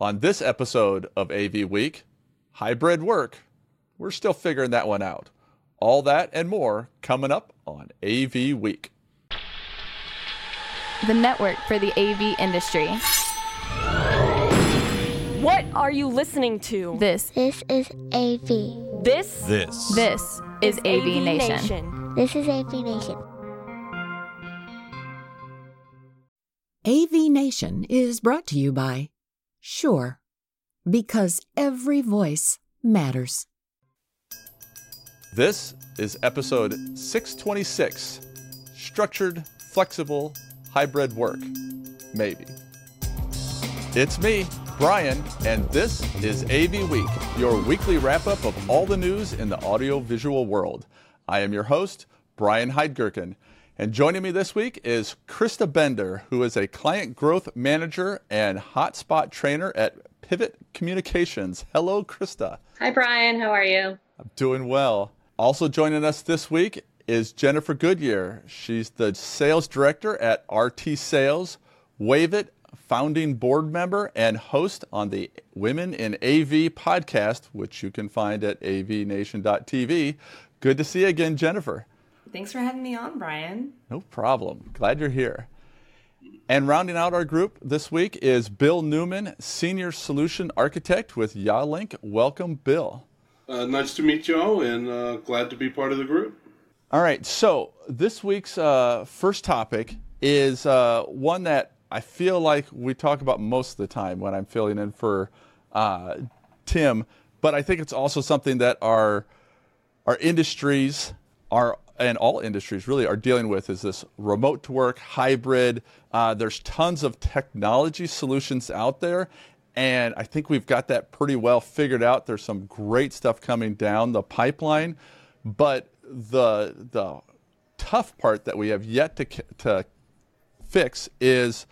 On this episode of AV Week, hybrid work. We're still figuring that one out. All that and more coming up on AV Week. the network for the AV industry. What are you listening to? This, This is AV. This This. this is AV, Nation. This is AV Nation. AV Nation is brought to you by Sure, because every voice matters. This is episode 626 Structured, Flexible, Hybrid Work. Maybe. It's me, Brian, and this is AV Week, your weekly wrap up of all the news in the audiovisual world. I am your host, Brian Heidgerken. And joining me this week is Christa Bender, who is a client growth manager and hotspot trainer at Pivot Communications. Hello, Christa. Hi, Brian. How are you? I'm doing well. Also joining us this week is Jennifer Goodyer. She's the sales director at RT Sales, Wave It, founding board member and host on the Women in AV podcast, which you can find at avnation.tv. Good to see you again, Jennifer. Thanks for having me on, Brian. No problem. Glad you're here. And rounding out our group this week is Bill Newman, Senior Solution Architect with Yealink. Welcome, Bill. Uh, nice to meet y'all and uh, glad to be part of the group. All right, so this week's uh, first topic is uh, one that I feel like we talk about most of the time when I'm filling in for uh, Tim, but I think it's also something that our our industries are and all industries really are dealing with is this remote to work hybrid. Uh, there's tons of technology solutions out there, and I think we've got that pretty well figured out. There's some great stuff coming down the pipeline, but the the tough part that we have yet to to fix is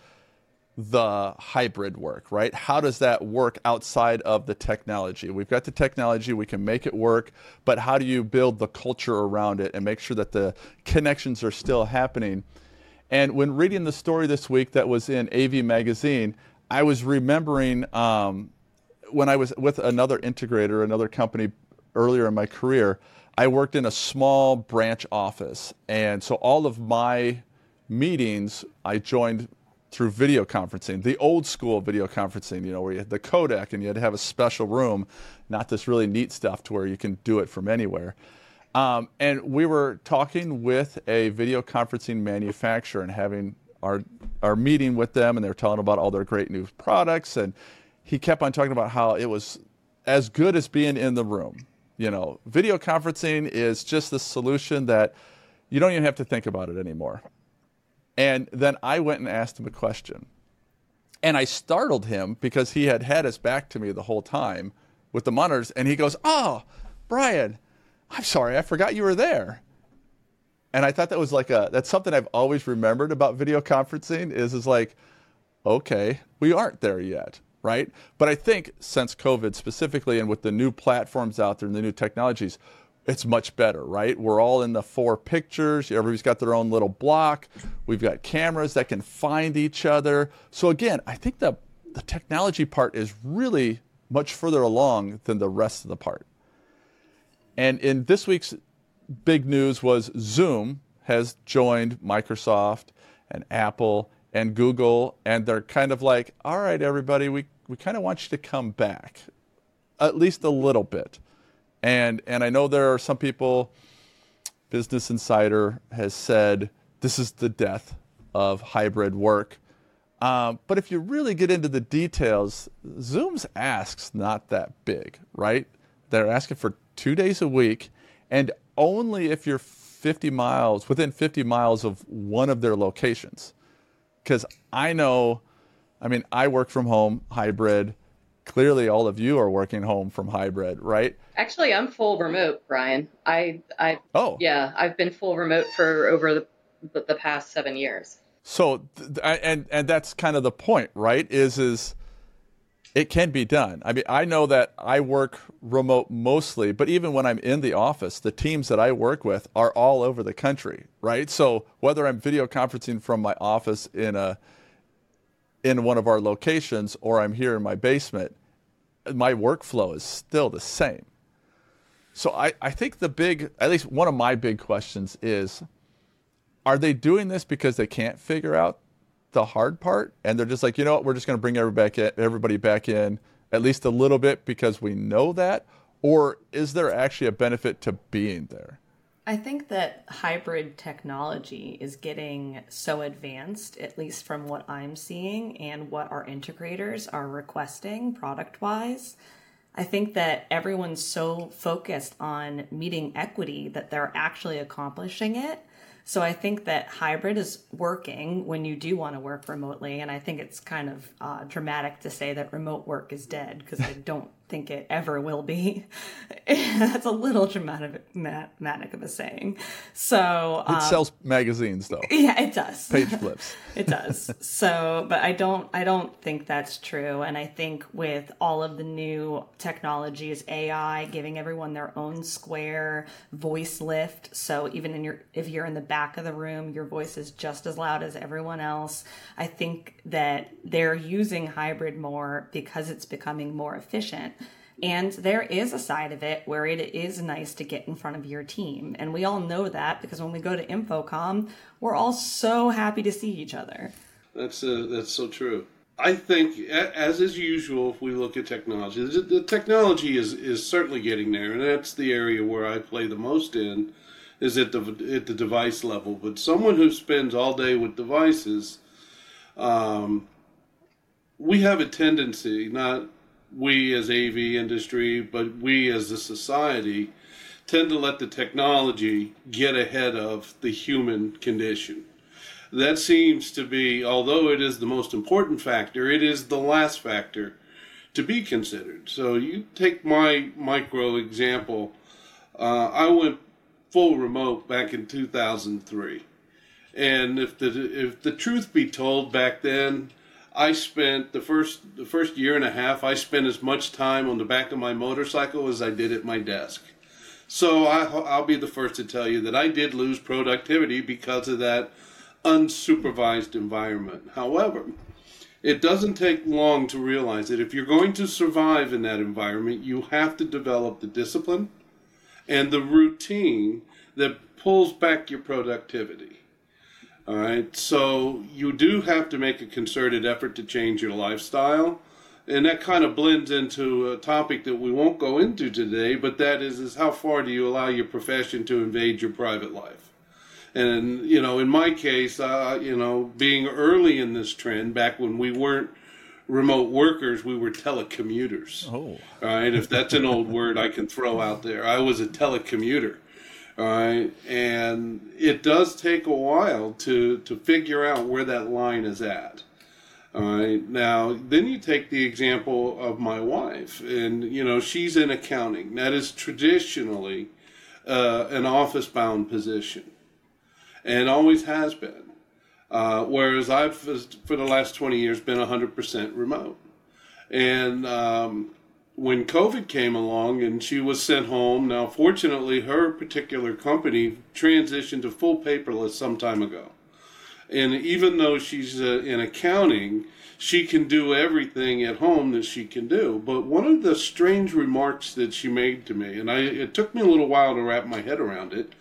the hybrid work, right? How does that work outside of the technology? We've got the technology, we can make it work, but how do you build the culture around it and make sure that the connections are still happening? And when reading the story this week that was in AV Magazine, I was remembering um, when I was with another integrator, another company earlier in my career, I worked in a small branch office. And so all of my meetings I joined through video conferencing, the old school video conferencing, you know, where you had the codec and you had to have a special room, not this really neat stuff to where you can do it from anywhere. Um, and we were talking with a video conferencing manufacturer and having our our meeting with them, and they were telling about all their great new products. And he kept on talking about how it was as good as being in the room. You know, video conferencing is just the solution that you don't even have to think about it anymore. And then I went and asked him a question. And I startled him because he had had his back to me the whole time with the monitors. And he goes, Oh, Brian, I'm sorry, I forgot you were there. And I thought that was like a, that's something I've always remembered about video conferencing is, is like, okay, we aren't there yet, right? But I think since COVID specifically and with the new platforms out there and the new technologies, it's much better, right? We're all in the four pictures. Everybody's got their own little block. We've got cameras that can find each other. So again, I think the the technology part is really much further along than the rest of the part. And in this week's big news was Zoom has joined Microsoft and Apple and Google, and they're kind of like, all right, everybody, we, we kind of want you to come back, at least a little bit. And and I know there are some people. Business Insider has said this is the death of hybrid work. Um, but if you really get into the details, Zoom's ask's not that big, right? They're asking for two days a week, and only if you're 50 miles within 50 miles of one of their locations. Because I know, I mean, I work from home, hybrid. Clearly, all of you are working home from hybrid, right? Actually, I'm full remote, Brian. I, I, Oh, yeah, I've been full remote for over the the, past seven years. So, th- th- and and that's kind of the point, right? Is is it can be done. I mean, I know that I work remote mostly, but even when I'm in the office, the teams that I work with are all over the country, right? So whether I'm video conferencing from my office in a in one of our locations or I'm here in my basement, my workflow is still the same. So I, I think the big, at least one of my big questions is are they doing this because they can't figure out the hard part and they're just like, you know what, we're just going to bring everybody back, in, at least a little bit because we know that? Or is there actually a benefit to being there? I think that hybrid technology is getting so advanced, at least from what I'm seeing and what our integrators are requesting product wise. I think that everyone's so focused on meeting equity that they're actually accomplishing it. So I think that hybrid is working when you do want to work remotely. And I think it's kind of uh, dramatic to say that remote work is dead because I don't think it ever will be. That's a little dramatic, dramatic of a saying. So um, it sells magazines, though. Yeah, it does. Page flips. it does. So, but I don't, I don't think that's true. And I think with all of the new technologies, AI giving everyone their own square voice lift. So even in your, if you're in the back of the room, your voice is just as loud as everyone else. I think that they're using hybrid more because it's becoming more efficient and there is a side of it where it is nice to get in front of your team. And we all know that because when we go to InfoComm, we're all so happy to see each other. That's uh, that's so true. I think, as is usual, if we look at technology, the technology is, is certainly getting there, and that's the area where I play the most in, is at the at the device level. But someone who spends all day with devices, um, we have a tendency, not we as AV industry, but we as a society, tend to let the technology get ahead of the human condition. That seems to be, although it is the most important factor, it is the last factor to be considered. So you take my micro example. Uh, I went full remote back in 2003. And if the if the truth be told, back then I spent the first the first year and a half. I spent as much time on the back of my motorcycle as I did at my desk. So I, I'll be the first to tell you that I did lose productivity because of that unsupervised environment. However, it doesn't take long to realize that if you're going to survive in that environment, you have to develop the discipline and the routine that pulls back your productivity. All right, so you do have to make a concerted effort to change your lifestyle, and that kind of blends into a topic that we won't go into today. But that is, is how far do you allow your profession to invade your private life? And you know, in my case, uh, you know, being early in this trend, back when we weren't remote workers, we were telecommuters. Oh, all right. If that's an old word I can throw out there, I was a telecommuter. Right, and it does take a while to to figure out where that line is at. All right, now then you take the example of my wife, and you know she's in accounting. That is traditionally uh, an office bound position, and always has been. Uh, whereas I've for the last twenty years been hundred percent remote, and um, when COVID came along and she was sent home, now fortunately her particular company transitioned to full paperless some time ago. And even though she's uh, in accounting, she can do everything at home that she can do. But one of the strange remarks that she made to me, and I, it took me a little while to wrap my head around it,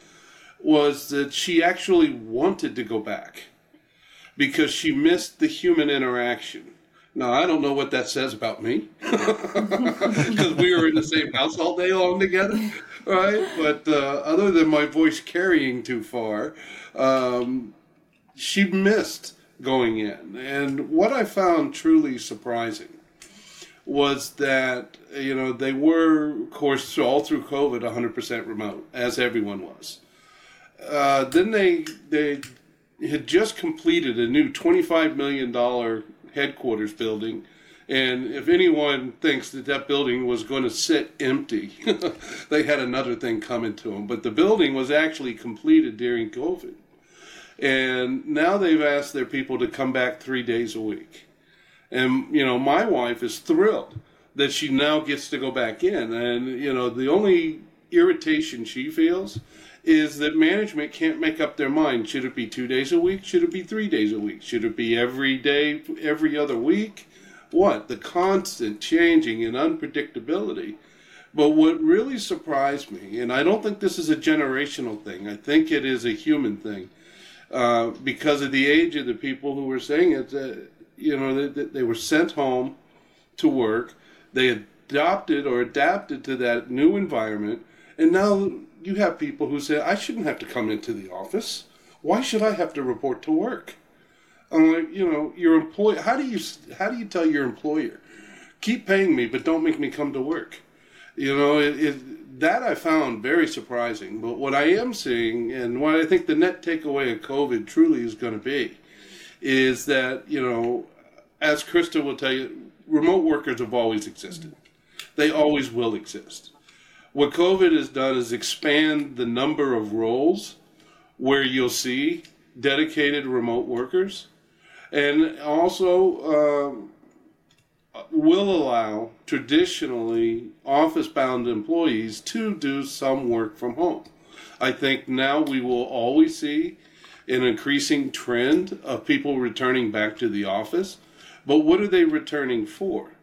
was that she actually wanted to go back because she missed the human interaction now, I don't know what that says about me because we were in the same house all day long together, right? But uh, other than my voice carrying too far, um, she missed going in. And what I found truly surprising was that, you know, they were, of course, all through COVID, 100% remote, as everyone was. Uh, then they, they had just completed a new $25 million headquarters building. And if anyone thinks that that building was going to sit empty, they had another thing coming to them. But the building was actually completed during COVID. And now they've asked their people to come back three days a week. And, you know, my wife is thrilled that she now gets to go back in. And, you know, the only irritation she feels is that management can't make up their mind. Should it be two days a week? Should it be three days a week? Should it be every day, every other week? What? The constant changing and unpredictability. But what really surprised me, and I don't think this is a generational thing, I think it is a human thing, uh, because of the age of the people who were saying it, uh, you know, they, they were sent home to work, they adopted or adapted to that new environment, and now you have people who say, I shouldn't have to come into the office. Why should I have to report to work? I'm like, you know, your employer. How do you how do you tell your employer, keep paying me, but don't make me come to work? You know, it, it, that I found very surprising. But what I am seeing, and what I think the net takeaway of COVID truly is going to be, is that you know, as Christa will tell you, remote workers have always existed. They always will exist. What COVID has done is expand the number of roles where you'll see dedicated remote workers, and also um, will allow traditionally office bound employees to do some work from home. I think now we will always see an increasing trend of people returning back to the office. But what are they returning for?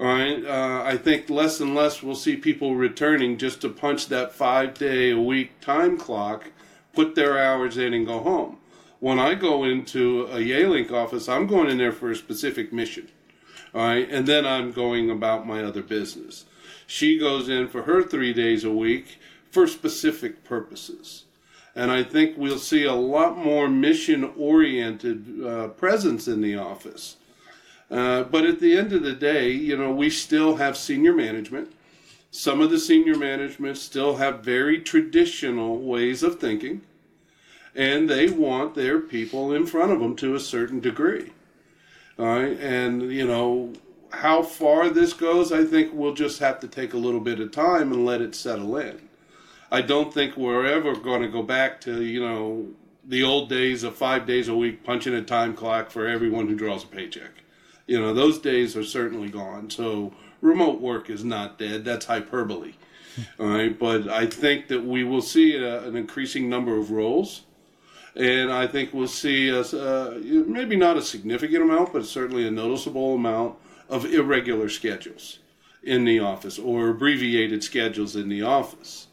All right. Uh, I think less and less we'll see people returning just to punch that five day a week time clock, put their hours in, and go home. When I go into a Yealink office, I'm going in there for a specific mission. All right. And then I'm going about my other business. She goes in for her three days a week for specific purposes. And I think we'll see a lot more mission oriented uh, presence in the office. Uh, but at the end of the day, you know, we still have senior management. Some of the senior management still have very traditional ways of thinking, and they want their people in front of them to a certain degree. All right, and you know how far this goes, I think we'll just have to take a little bit of time and let it settle in. I don't think we're ever going to go back to you know the old days of five days a week punching a time clock for everyone who draws a paycheck. You know, those days are certainly gone. So remote work is not dead. That's hyperbole. All right. But I think that we will see a, an increasing number of roles. And I think we'll see a, uh, maybe not a significant amount, but certainly a noticeable amount of irregular schedules in the office or abbreviated schedules in the office.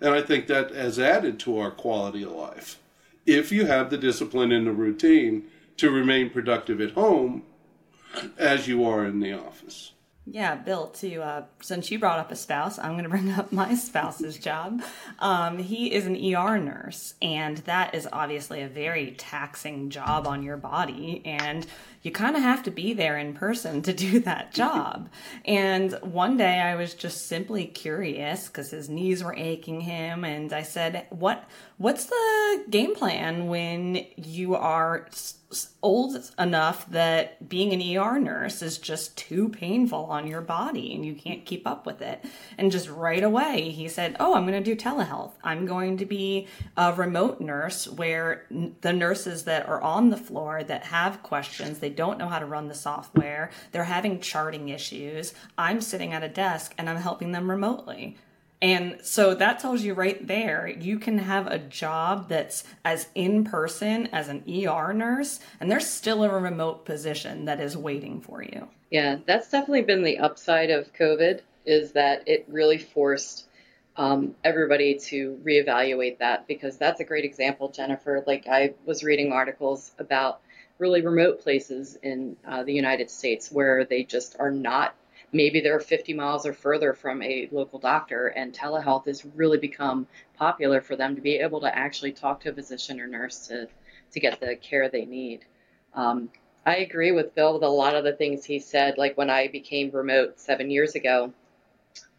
And I think that has added to our quality of life. If you have the discipline and the routine to remain productive at home, as you are in the office. Yeah, Bill, to uh, since you brought up a spouse, I'm going to bring up my spouse's job. Um, he is an ER nurse, and that is obviously a very taxing job on your body. And you kind of have to be there in person to do that job. and one day I was just simply curious because his knees were aching him, and I said, "What? What's the game plan when you are?" old enough that being an ER nurse is just too painful on your body and you can't keep up with it. And just right away, he said, Oh, I'm going to do telehealth. I'm going to be a remote nurse where the nurses that are on the floor that have questions, they don't know how to run the software, they're having charting issues. I'm sitting at a desk and I'm helping them remotely. And so that tells you right there, you can have a job that's as in person as an ER nurse, and there's still a remote position that is waiting for you. Yeah, that's definitely been the upside of COVID, is that it really forced um, everybody to reevaluate that because that's a great example, Jennifer. Like I was reading articles about really remote places in uh, the United States where they just are not maybe they're 50 miles or further from a local doctor, and telehealth has really become popular for them to be able to actually talk to a physician or nurse to, to get the care they need. Um, I agree with Bill with a lot of the things he said. Like when I became remote seven years ago,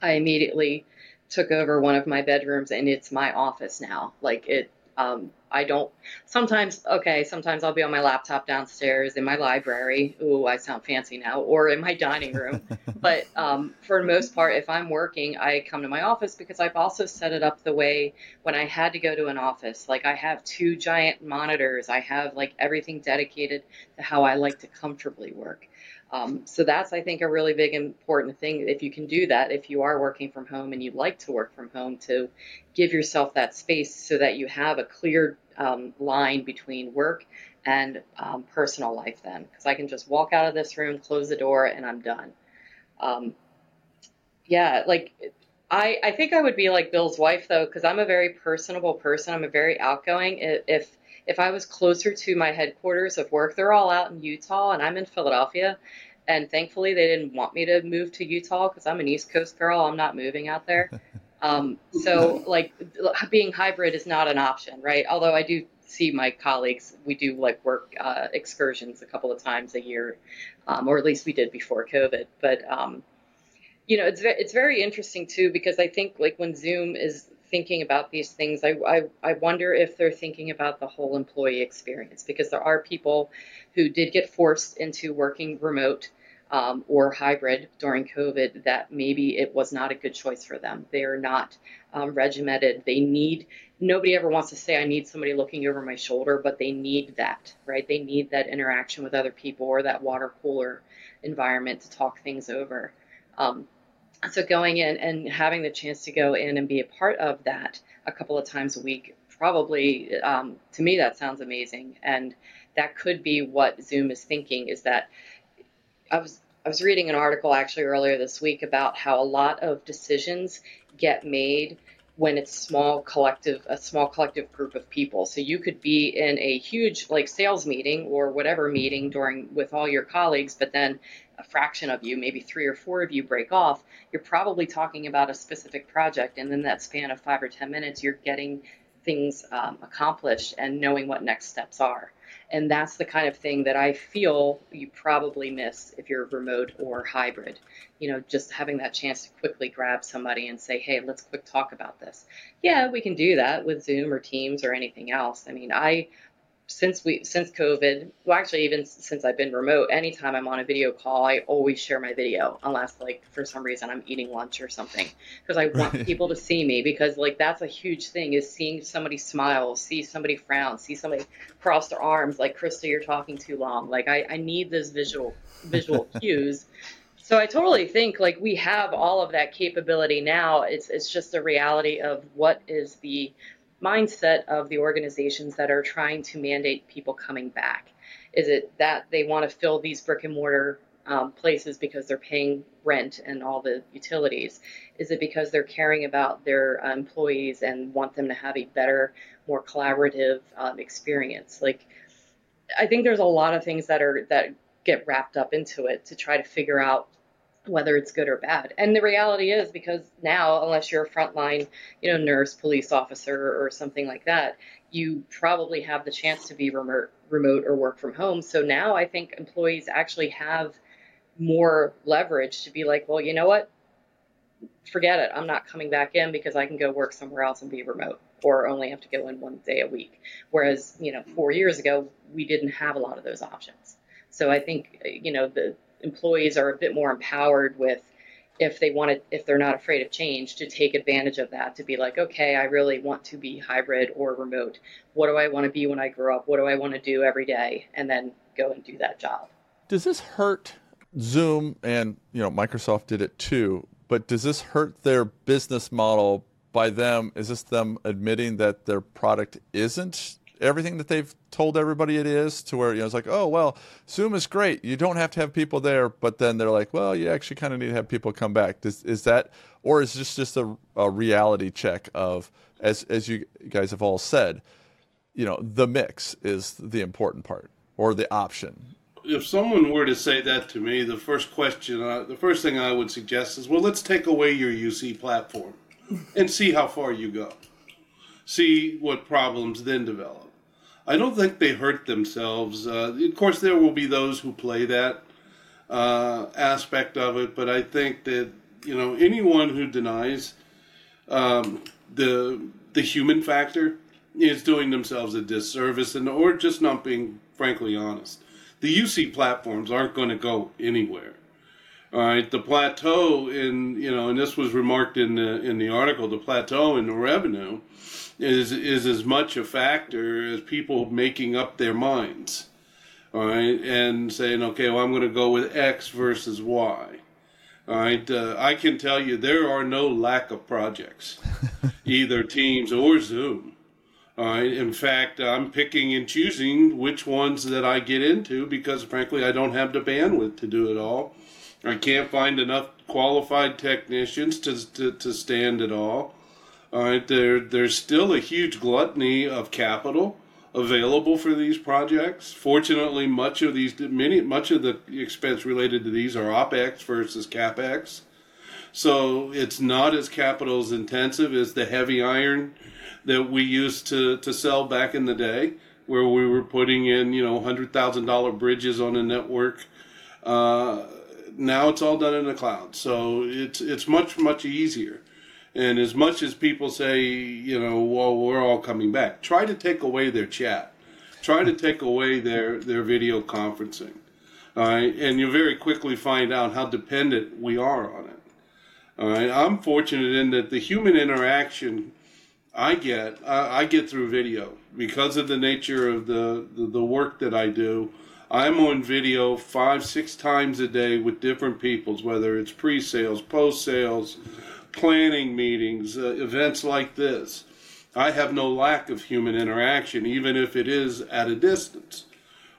I immediately took over one of my bedrooms and it's my office now. Like it, um, I don't sometimes okay, sometimes I'll be on my laptop downstairs in my library. Ooh, I sound fancy now, or in my dining room. but um, for the most part, if I'm working, I come to my office because I've also set it up the way when I had to go to an office. Like I have two giant monitors. I have like everything dedicated to how I like to comfortably work. Um, so that's, I think, a really big important thing. If you can do that, if you are working from home and you like to work from home, to give yourself that space so that you have a clear um, line between work and um, personal life. Then, because I can just walk out of this room, close the door, and I'm done. Um, yeah, like I, I think I would be like Bill's wife though, because I'm a very personable person. I'm a very outgoing. If if I was closer to my headquarters of work, they're all out in Utah and I'm in Philadelphia. And thankfully, they didn't want me to move to Utah because I'm an East Coast girl. I'm not moving out there. Um, so, like, being hybrid is not an option, right? Although I do see my colleagues, we do like work uh, excursions a couple of times a year, um, or at least we did before COVID. But um, you know, it's it's very interesting too because I think like when Zoom is thinking about these things, I, I, I wonder if they're thinking about the whole employee experience because there are people who did get forced into working remote um, or hybrid during COVID that maybe it was not a good choice for them. They are not um, regimented. They need, nobody ever wants to say, I need somebody looking over my shoulder, but they need that, right? They need that interaction with other people or that water cooler environment to talk things over. Um, so going in and having the chance to go in and be a part of that a couple of times a week, probably um, to me that sounds amazing. And that could be what Zoom is thinking is that I was I was reading an article actually earlier this week about how a lot of decisions get made when it's small collective a small collective group of people. So you could be in a huge like sales meeting or whatever meeting during with all your colleagues but then a fraction of you maybe three or four of you break off you're probably talking about a specific project. And in that span of five or ten minutes you're getting things um, accomplished and knowing what next steps are and that's the kind of thing that I feel you probably miss if you're remote or hybrid. You know, just having that chance to quickly grab somebody and say, hey, let's quick talk about this. Yeah, we can do that with Zoom or Teams or anything else. I mean, I since we since COVID, well, actually even since I've been remote, anytime I'm on a video call, I always share my video, unless like for some reason I'm eating lunch or something, because I want right. people to see me. Because like that's a huge thing is seeing somebody smile, see somebody frown, see somebody cross their arms. Like Christa, you're talking too long. Like I, I need those visual visual cues. So I totally think like we have all of that capability now. It's it's just a reality of what is the mindset of the organizations that are trying to mandate people coming back? Is it that they want to fill these brick and mortar um, places because they're paying rent and all the utilities? Is it because they're caring about their uh, employees and want them to have a better, more collaborative um, experience? Like, I think there's a lot of things that are that get wrapped up into it to try to figure out whether it's good or bad. And the reality is because now, unless you're a frontline, you know, nurse, police officer, or something like that, you probably have the chance to be remote, remote or work from home. So now I think employees actually have more leverage to be like, well, you know what? Forget it. I'm not coming back in because I can go work somewhere else and be remote or only have to go in one day a week. Whereas, you know, four years ago, we didn't have a lot of those options. So I think, you know, the employees are a bit more empowered with if they want to if they're not afraid of change to take advantage of that to be like okay i really want to be hybrid or remote. What do i want to be when i grow up? What do i want to do every day? And then go and do that job. Does this hurt zoom and you know microsoft did it too but does this hurt their business model by them? Is this them admitting that their product isn't everything that they've told everybody it is to where you know it's like oh well zoom is great. You don't have to have people there. But then they're like well you actually kind of need to have people come back. Does, is that or is this just a, a reality check of as as you guys have all said you know the mix is the important part or the option? If someone were to say that to me the first question uh, the first thing i would suggest is well let's take away your uc platform and see how far you go. See what problems then develop I don't think they hurt themselves. Uh, of course, there will be those who play that uh, aspect of it, but I think that you know anyone who denies um, the the human factor is doing themselves a disservice, and or just not being frankly honest. The UC platforms aren't going to go anywhere. All right, the plateau in you know, and this was remarked in the in the article. The plateau in the revenue is is as much a factor as people making up their minds. all right, and saying, okay, well, I'm going to go with X versus Y. All right, uh, I can tell you there are no lack of projects, either Teams or Zoom. All right, in fact, I'm picking and choosing which ones that I get into because, frankly, I don't have the bandwidth to do it all. I can't find enough qualified technicians to, to, to stand it all. There, there's still a huge gluttony of capital available for these projects. Fortunately, much of these many much of the expense related to these are opex versus capex. So it's not as capital intensive as the heavy iron that we used to, to sell back in the day, where we were putting in you know hundred thousand dollar bridges on a network. Uh, now it's all done in the cloud, so it's it's much much easier. And as much as people say, you know, well, we're all coming back, try to take away their chat. Try to take away their, their video conferencing. All right. And you'll very quickly find out how dependent we are on it. All right. I'm fortunate in that the human interaction I get, I, I get through video because of the nature of the, the, the work that I do. I'm on video five, six times a day with different peoples, whether it's pre sales, post sales, planning meetings, uh, events like this. I have no lack of human interaction, even if it is at a distance.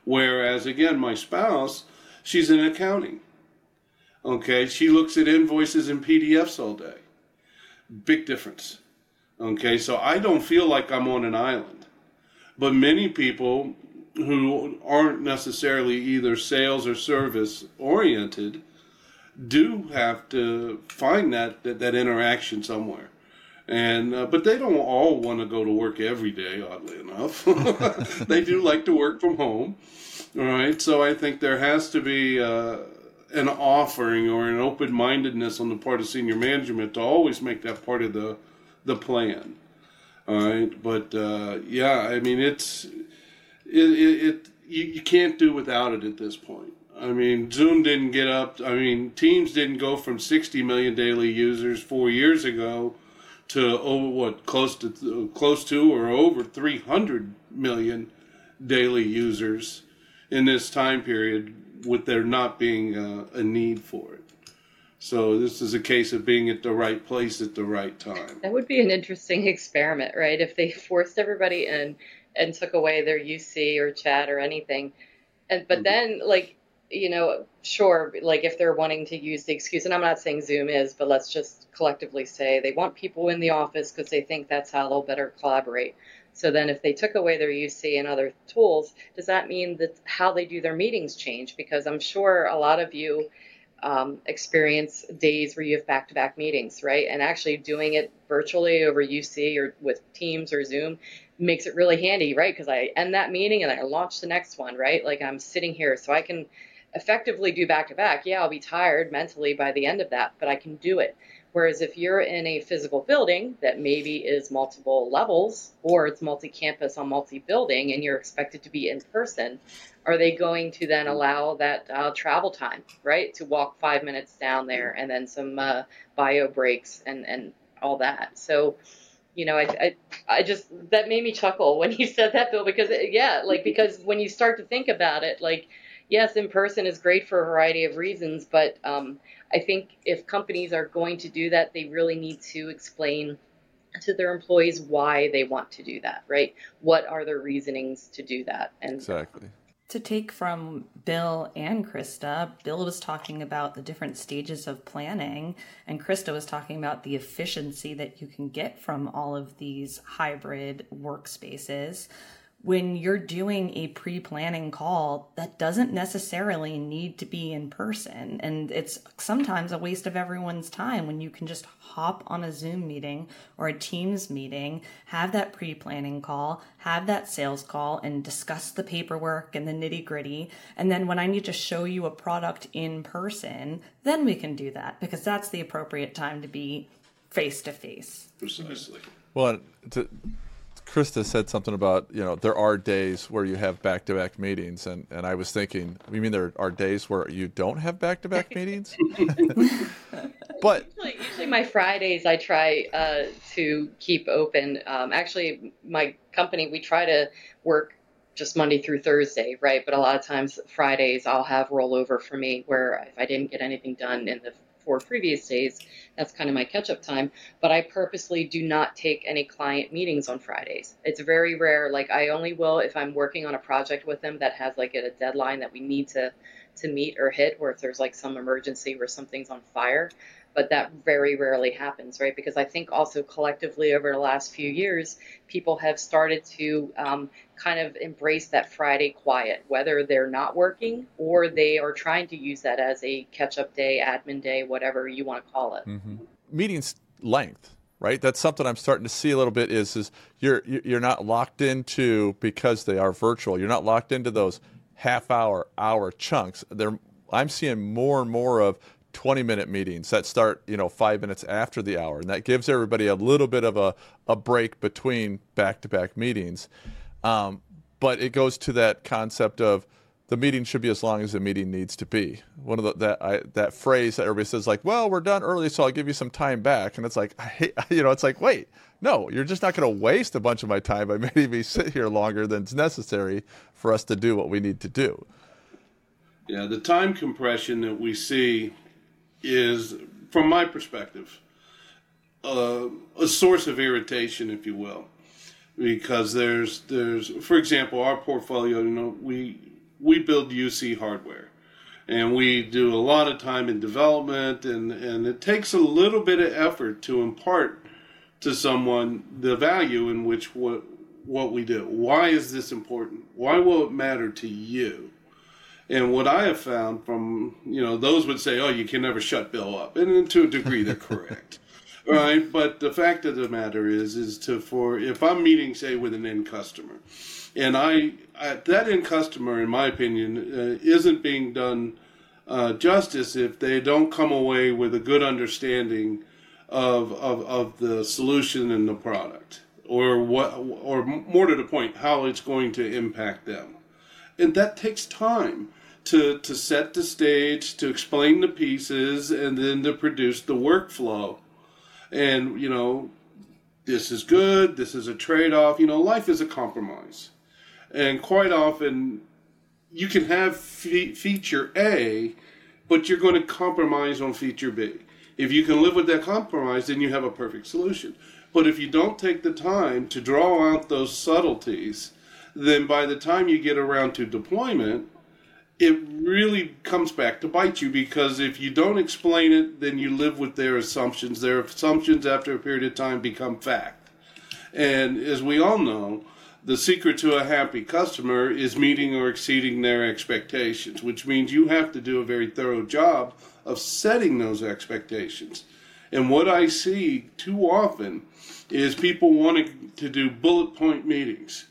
Whereas, again, my spouse, she's in accounting. Okay, she looks at invoices and PDFs all day. Big difference. Okay, so I don't feel like I'm on an island. But many people who aren't necessarily either sales or service oriented do have to find that that, that interaction somewhere. And uh, but they don't all want to go to work every day oddly enough. They do like to work from home all right so i think there has to be uh, an offering or an open-mindedness on the part of senior management to always make that part of the the plan all right but uh, yeah i mean it's it, it, it you, you can't do without it at this point I mean, Zoom didn't get up. I mean, Teams didn't go from 60 million daily users four years ago to over what close to close to or over 300 million daily users in this time period, with there not being a, a need for it. So this is a case of being at the right place at the right time. That would be an interesting experiment, right? If they forced everybody in and took away their UC or chat or anything, and but mm-hmm. then like you know, sure, like if they're wanting to use the excuse, and I'm not saying Zoom is, but let's just collectively say they want people in the office because they think that's how they'll better collaborate. So then if they took away their UC and other tools, does that mean that how they do their meetings change? Because I'm sure a lot of you um, experience days where you have back to back meetings, right? And actually doing it virtually over UC or with Teams or Zoom makes it really handy, right? Because I end that meeting and I launch the next one, right? Like I'm sitting here so I can effectively do back to back, yeah, I'll be tired mentally by the end of that, but I can do it. Whereas if you're in a physical building that maybe is multiple levels or it's multi campus on multi building and you're expected to be in person, are they going to then allow that uh, travel time, right? To walk five minutes down there and then some uh, bio breaks and, and all that. So, you know, I, I, I just, that made me chuckle when you said that, Bill, because, yeah, like, because when you start to think about it, like, yes, in person is great for a variety of reasons, but um, I think if companies are going to do that, they really need to explain to their employees why they want to do that, right? What are their reasonings to do that? And exactly. To take from Bill and Christa, Bill was talking about the different stages of planning, and Christa was talking about the efficiency that you can get from all of these hybrid workspaces when you're doing a pre planning call, that doesn't necessarily need to be in person. And it's sometimes a waste of everyone's time when you can just hop on a Zoom meeting or a Teams meeting, have that pre planning call, have that sales call, and discuss the paperwork and the nitty gritty. And then when I need to show you a product in person, then we can do that because that's the appropriate time to be face to face. Precisely. Well, to Christa said something about you know there are days where you have back to back meetings, and and I was thinking, you mean there are days where you don't have back to back meetings? but usually, usually, my Fridays I try uh, to keep open. Um, actually, my company we try to work just Monday through Thursday, right? But a lot of times Fridays I'll have rollover for me where if I didn't get anything done in the four previous days, that's kind of my catch up time. But I purposely do not take any client meetings on Fridays. It's very rare. Like I only will if I'm working on a project with them that has like a deadline that we need to to meet or hit, or if there's like some emergency where something's on fire but that very rarely happens, right? Because I think also collectively over the last few years, people have started to um, kind of embrace that Friday quiet, whether they're not working or they are trying to use that as a catch up day, admin day, whatever you want to call it. Mm-hmm. Meetings length. Right, that's something I'm starting to see a little bit. Is is you're you're not locked into because they are virtual. You're not locked into those half hour, hour chunks. They're I'm seeing more and more of 20 minute meetings that start, you know, five minutes after the hour. And that gives everybody a little bit of a, a break between back to back meetings. Um, but it goes to that concept of the meeting should be as long as the meeting needs to be. One of the, that I, that phrase that everybody says like, "Well, we're done early, so I'll give you some time back," and it's like, I hate, you know, it's like, wait, no, you're just not going to waste a bunch of my time by making me sit here longer than's necessary for us to do what we need to do. Yeah, the time compression that we see is, from my perspective, uh, a source of irritation, if you will, because there's there's for example our portfolio. You know, we we build UC hardware, and we do a lot of time in development, and and it takes a little bit of effort to impart to someone the value in which what what we do. Why is this important? Why will it matter to you? And what I have found from, you know, those would say, oh, you can never shut Bill up. And to a degree, they're correct. right? But the fact of the matter is, is to, for, if I'm meeting, say, with an end customer, and I, I that end customer, in my opinion, uh, isn't being done uh, justice if they don't come away with a good understanding of, of, of the solution and the product, or what, or more to the point, how it's going to impact them. And that takes time to to set the stage, to explain the pieces, and then to produce the workflow. And you know, this is good. This is a trade off. You know, life is a compromise, and quite often you can have fe- feature A, but you're going to compromise on feature B. If you can live with that compromise, then you have a perfect solution. But if you don't take the time to draw out those subtleties, then by the time you get around to deployment, it really comes back to bite you because if you don't explain it, then you live with their assumptions. Their assumptions, after a period of time, become fact. And as we all know, the secret to a happy customer is meeting or exceeding their expectations, which means you have to do a very thorough job of setting those expectations. And what I see too often is people wanting to do bullet point meetings.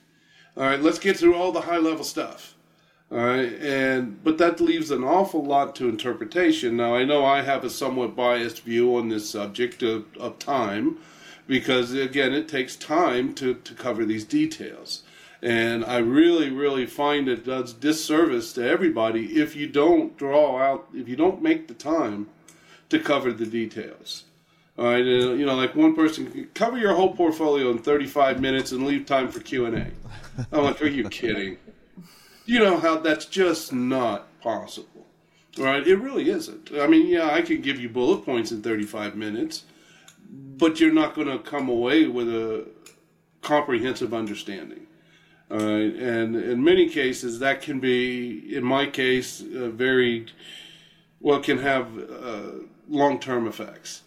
All right, let's get through all the high level stuff. All right, and but that leaves an awful lot to interpretation. Now I know I have a somewhat biased view on this subject of, of time, because again it takes time to, to cover these details. And I really, really find it does disservice to everybody if you don't draw out, if you don't make the time to cover the details. All right, you know, like one person can cover your whole portfolio in 35 minutes and leave time for Q and A. I'm like, are you kidding? You know how that's just not possible, right? It really isn't. I mean, yeah, I can give you bullet points in 35 minutes, but you're not going to come away with a comprehensive understanding. Right, and in many cases, that can be, in my case, uh, very well, can have uh, long term effects.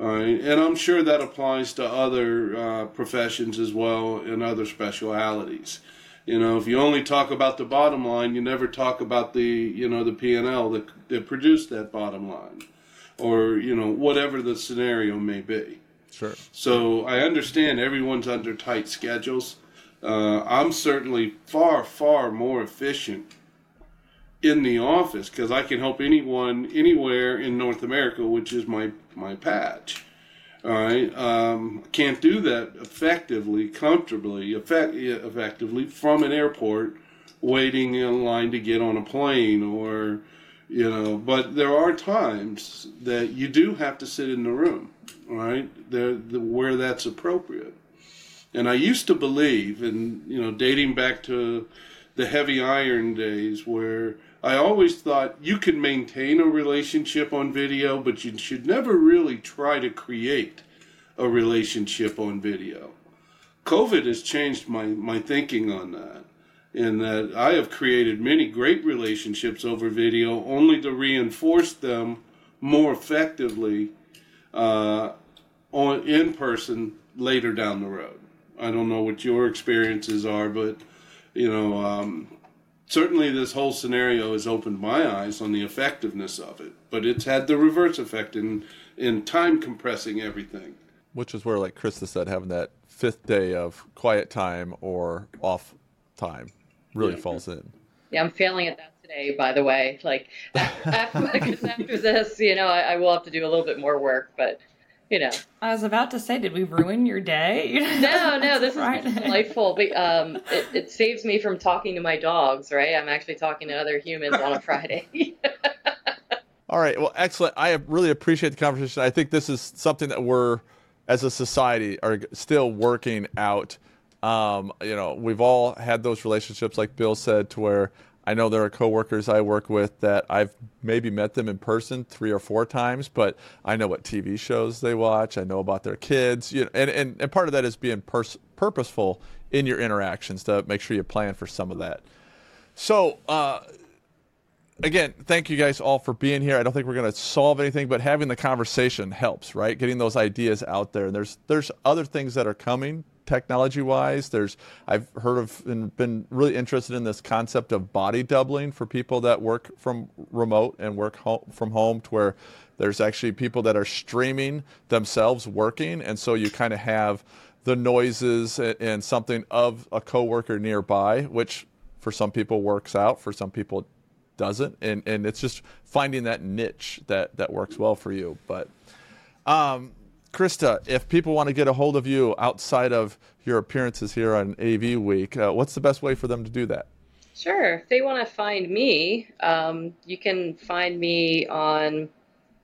And I'm sure that applies to other uh, professions as well and other specialities. You know, if you only talk about the bottom line, you never talk about the you know the P and L that that produced that bottom line, or you know whatever the scenario may be. Sure. So I understand everyone's under tight schedules. Uh, I'm certainly far far more efficient in the office because I can help anyone anywhere in North America, which is my my patch. All right, um, can't do that effectively, comfortably, effect, effectively from an airport, waiting in line to get on a plane, or you know. But there are times that you do have to sit in the room, right, there the, where that's appropriate. And I used to believe, and you know, dating back to the heavy iron days where I always thought you can maintain a relationship on video, but you should never really try to create a relationship on video. COVID has changed my, my thinking on that, in that I have created many great relationships over video only to reinforce them more effectively uh, on in person later down the road. I don't know what your experiences are, but you know, um, certainly this whole scenario has opened my eyes on the effectiveness of it. But it's had the reverse effect in in time compressing everything. Which is where, like Christa said, having that fifth day of quiet time or off time really yeah. falls in. Yeah, I'm failing at that today, by the way. Like after, after this, you know, I, I will have to do a little bit more work, but you know. I was about to say, did we ruin your day? no, no, this is delightful. But um, it, it saves me from talking to my dogs. Right, I'm actually talking to other humans on a Friday. All right. Well, excellent. I really appreciate the conversation. I think this is something that we're, as a society, are still working out. Um, you know, we've all had those relationships, like Bill said, to where I know there are coworkers I work with that I've maybe met them in person three or four times, but I know what TV shows they watch. I know about their kids, you know, and, and, and part of that is being pers- purposeful in your interactions to make sure you plan for some of that. So, uh, again, thank you guys all for being here. I don't think we're going to solve anything, but having the conversation helps, right? Getting those ideas out there. And there's there's other things that are coming technology wise. There's I've heard of and been really interested in this concept of body doubling for people that work from remote and work home, from home to where there's actually people that are streaming themselves working and so you kind of have the noises and something of a coworker nearby which for some people works out for some people doesn't and and it's just finding that niche that that works well for you but um Christa, if people want to get a hold of you outside of your appearances here on AV Week, uh, what's the best way for them to do that? Sure. If they want to find me, um, you can find me on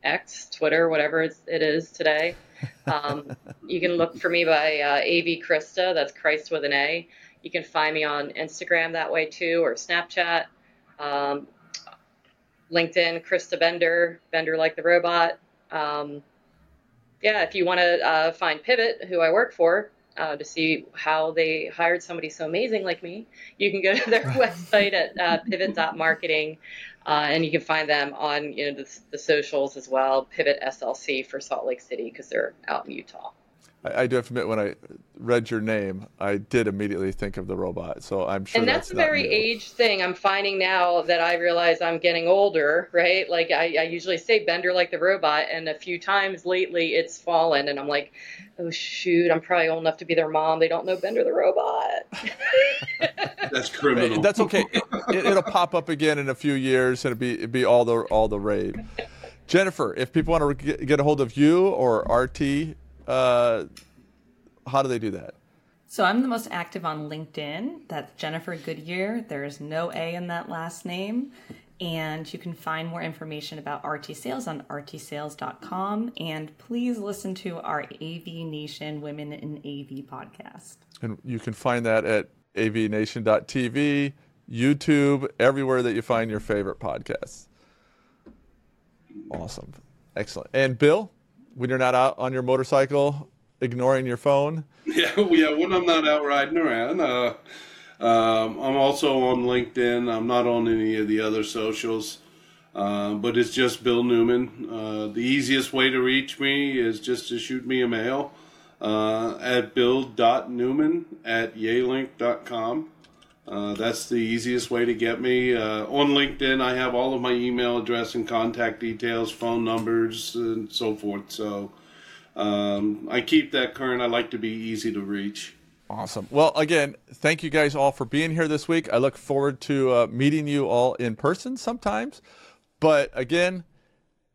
X, Twitter, whatever it is today. Um, you can look for me by uh, AV Christa. That's Christ with an A. You can find me on Instagram that way too, or Snapchat. Um, LinkedIn, Christa Bender, Bender like the robot. Um, yeah, if you want to uh, find Pivot, who I work for, uh, to see how they hired somebody so amazing like me, you can go to their website at uh, pivot.marketing, uh, and you can find them on you know the, the socials as well. Pivot SLC for Salt Lake City because they're out in Utah. I, I, do have to admit, when I read your name, I did immediately think of the robot. So I'm sure. And that's, that's a very new. age thing. I'm finding now that I realize I'm getting older, right? Like I, I, usually say Bender like the robot, and a few times lately it's fallen, and I'm like, oh shoot, I'm probably old enough to be their mom. They don't know Bender the robot. that's criminal. That's okay. It, will it, pop up again in a few years, and it'll be it'll be all the all the rage. Jennifer, if people want to get a hold of you or RT uh, how do they do that? So I'm the most active on LinkedIn. That's Jennifer Goodyer. There's no A in that last name. And you can find more information about RT Sales on rtsales.com. And please listen to our AV Nation Women in AV podcast. And you can find that at avnation.tv, YouTube, everywhere that you find your favorite podcasts. Awesome. Excellent. And Bill, when you're not out on your motorcycle ignoring your phone? Yeah, yeah. When I'm not out riding around, uh, um, I'm also on LinkedIn. I'm not on any of the other socials, uh, but it's just Bill Newman. Uh, the easiest way to reach me is just to shoot me a mail uh, at bill.newman at yealink.com. Uh, that's the easiest way to get me. Uh, on LinkedIn, I have all of my email address and contact details, phone numbers, and so forth. So um, I keep that current. I like to be easy to reach. Awesome. Well, again, thank you guys all for being here this week. I look forward to uh, meeting you all in person sometimes. But again,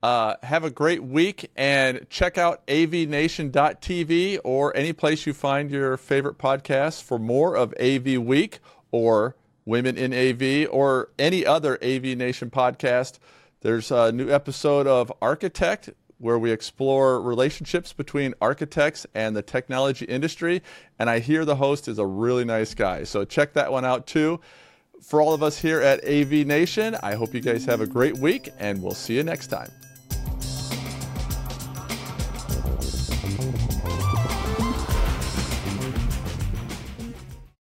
uh, have a great week and check out avnation.tv or any place you find your favorite podcasts for more of AV Week or Women in AV or any other AV Nation podcast. There's a new episode of Architect where we explore relationships between architects and the technology industry. And I hear the host is a really nice guy. So check that one out too. for all of us here at AV Nation, I hope you guys have a great week, and we'll see you next time.